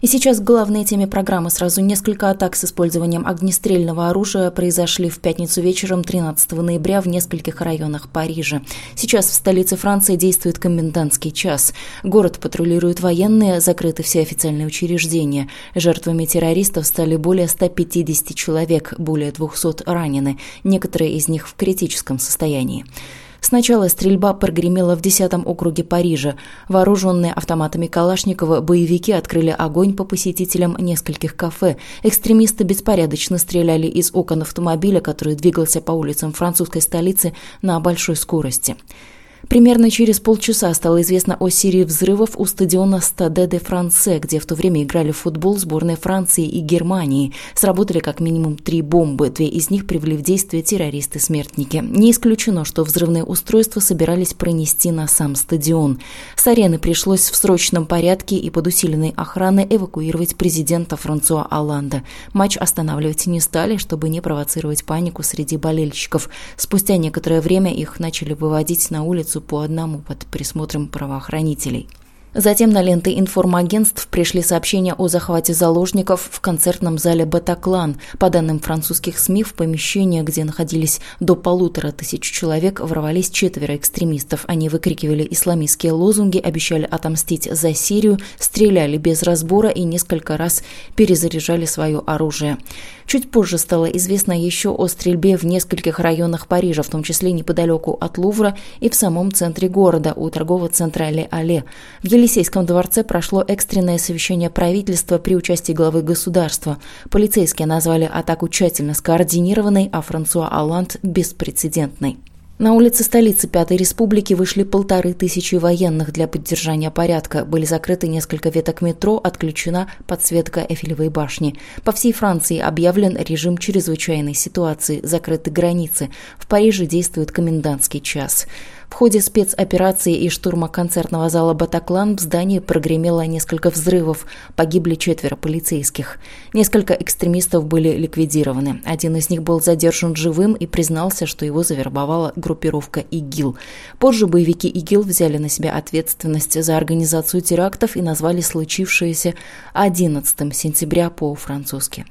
И сейчас главной теме программы сразу несколько атак с использованием огнестрельного оружия произошли в пятницу вечером 13 ноября в нескольких районах Парижа. Сейчас в столице Франции действует комендантский час. Город патрулируют военные, закрыты все официальные учреждения. Жертвами террористов стали более 150 человек, более 200 ранены, некоторые из них в критическом состоянии. Сначала стрельба прогремела в 10-м округе Парижа. Вооруженные автоматами Калашникова боевики открыли огонь по посетителям нескольких кафе. Экстремисты беспорядочно стреляли из окон автомобиля, который двигался по улицам французской столицы на большой скорости. Примерно через полчаса стало известно о серии взрывов у стадиона Стаде де Франце, где в то время играли в футбол сборные Франции и Германии. Сработали как минимум три бомбы, две из них привели в действие террористы-смертники. Не исключено, что взрывные устройства собирались пронести на сам стадион. С арены пришлось в срочном порядке и под усиленной охраной эвакуировать президента Франсуа Алланда. Матч останавливать не стали, чтобы не провоцировать панику среди болельщиков. Спустя некоторое время их начали выводить на улицу по одному под присмотром правоохранителей. Затем на ленты информагентств пришли сообщения о захвате заложников в концертном зале «Батаклан». По данным французских СМИ, в помещение, где находились до полутора тысяч человек, ворвались четверо экстремистов. Они выкрикивали исламистские лозунги, обещали отомстить за Сирию, стреляли без разбора и несколько раз перезаряжали свое оружие. Чуть позже стало известно еще о стрельбе в нескольких районах Парижа, в том числе неподалеку от Лувра и в самом центре города, у торгового центра Ле-Але. В Елисейском дворце прошло экстренное совещание правительства при участии главы государства. Полицейские назвали атаку тщательно скоординированной, а Франсуа Алланд – беспрецедентной. На улице столицы Пятой Республики вышли полторы тысячи военных для поддержания порядка. Были закрыты несколько веток метро, отключена подсветка Эфелевой башни. По всей Франции объявлен режим чрезвычайной ситуации, закрыты границы. В Париже действует комендантский час. В ходе спецоперации и штурма концертного зала «Батаклан» в здании прогремело несколько взрывов. Погибли четверо полицейских. Несколько экстремистов были ликвидированы. Один из них был задержан живым и признался, что его завербовала группировка ИГИЛ. Позже боевики ИГИЛ взяли на себя ответственность за организацию терактов и назвали случившееся 11 сентября по-французски.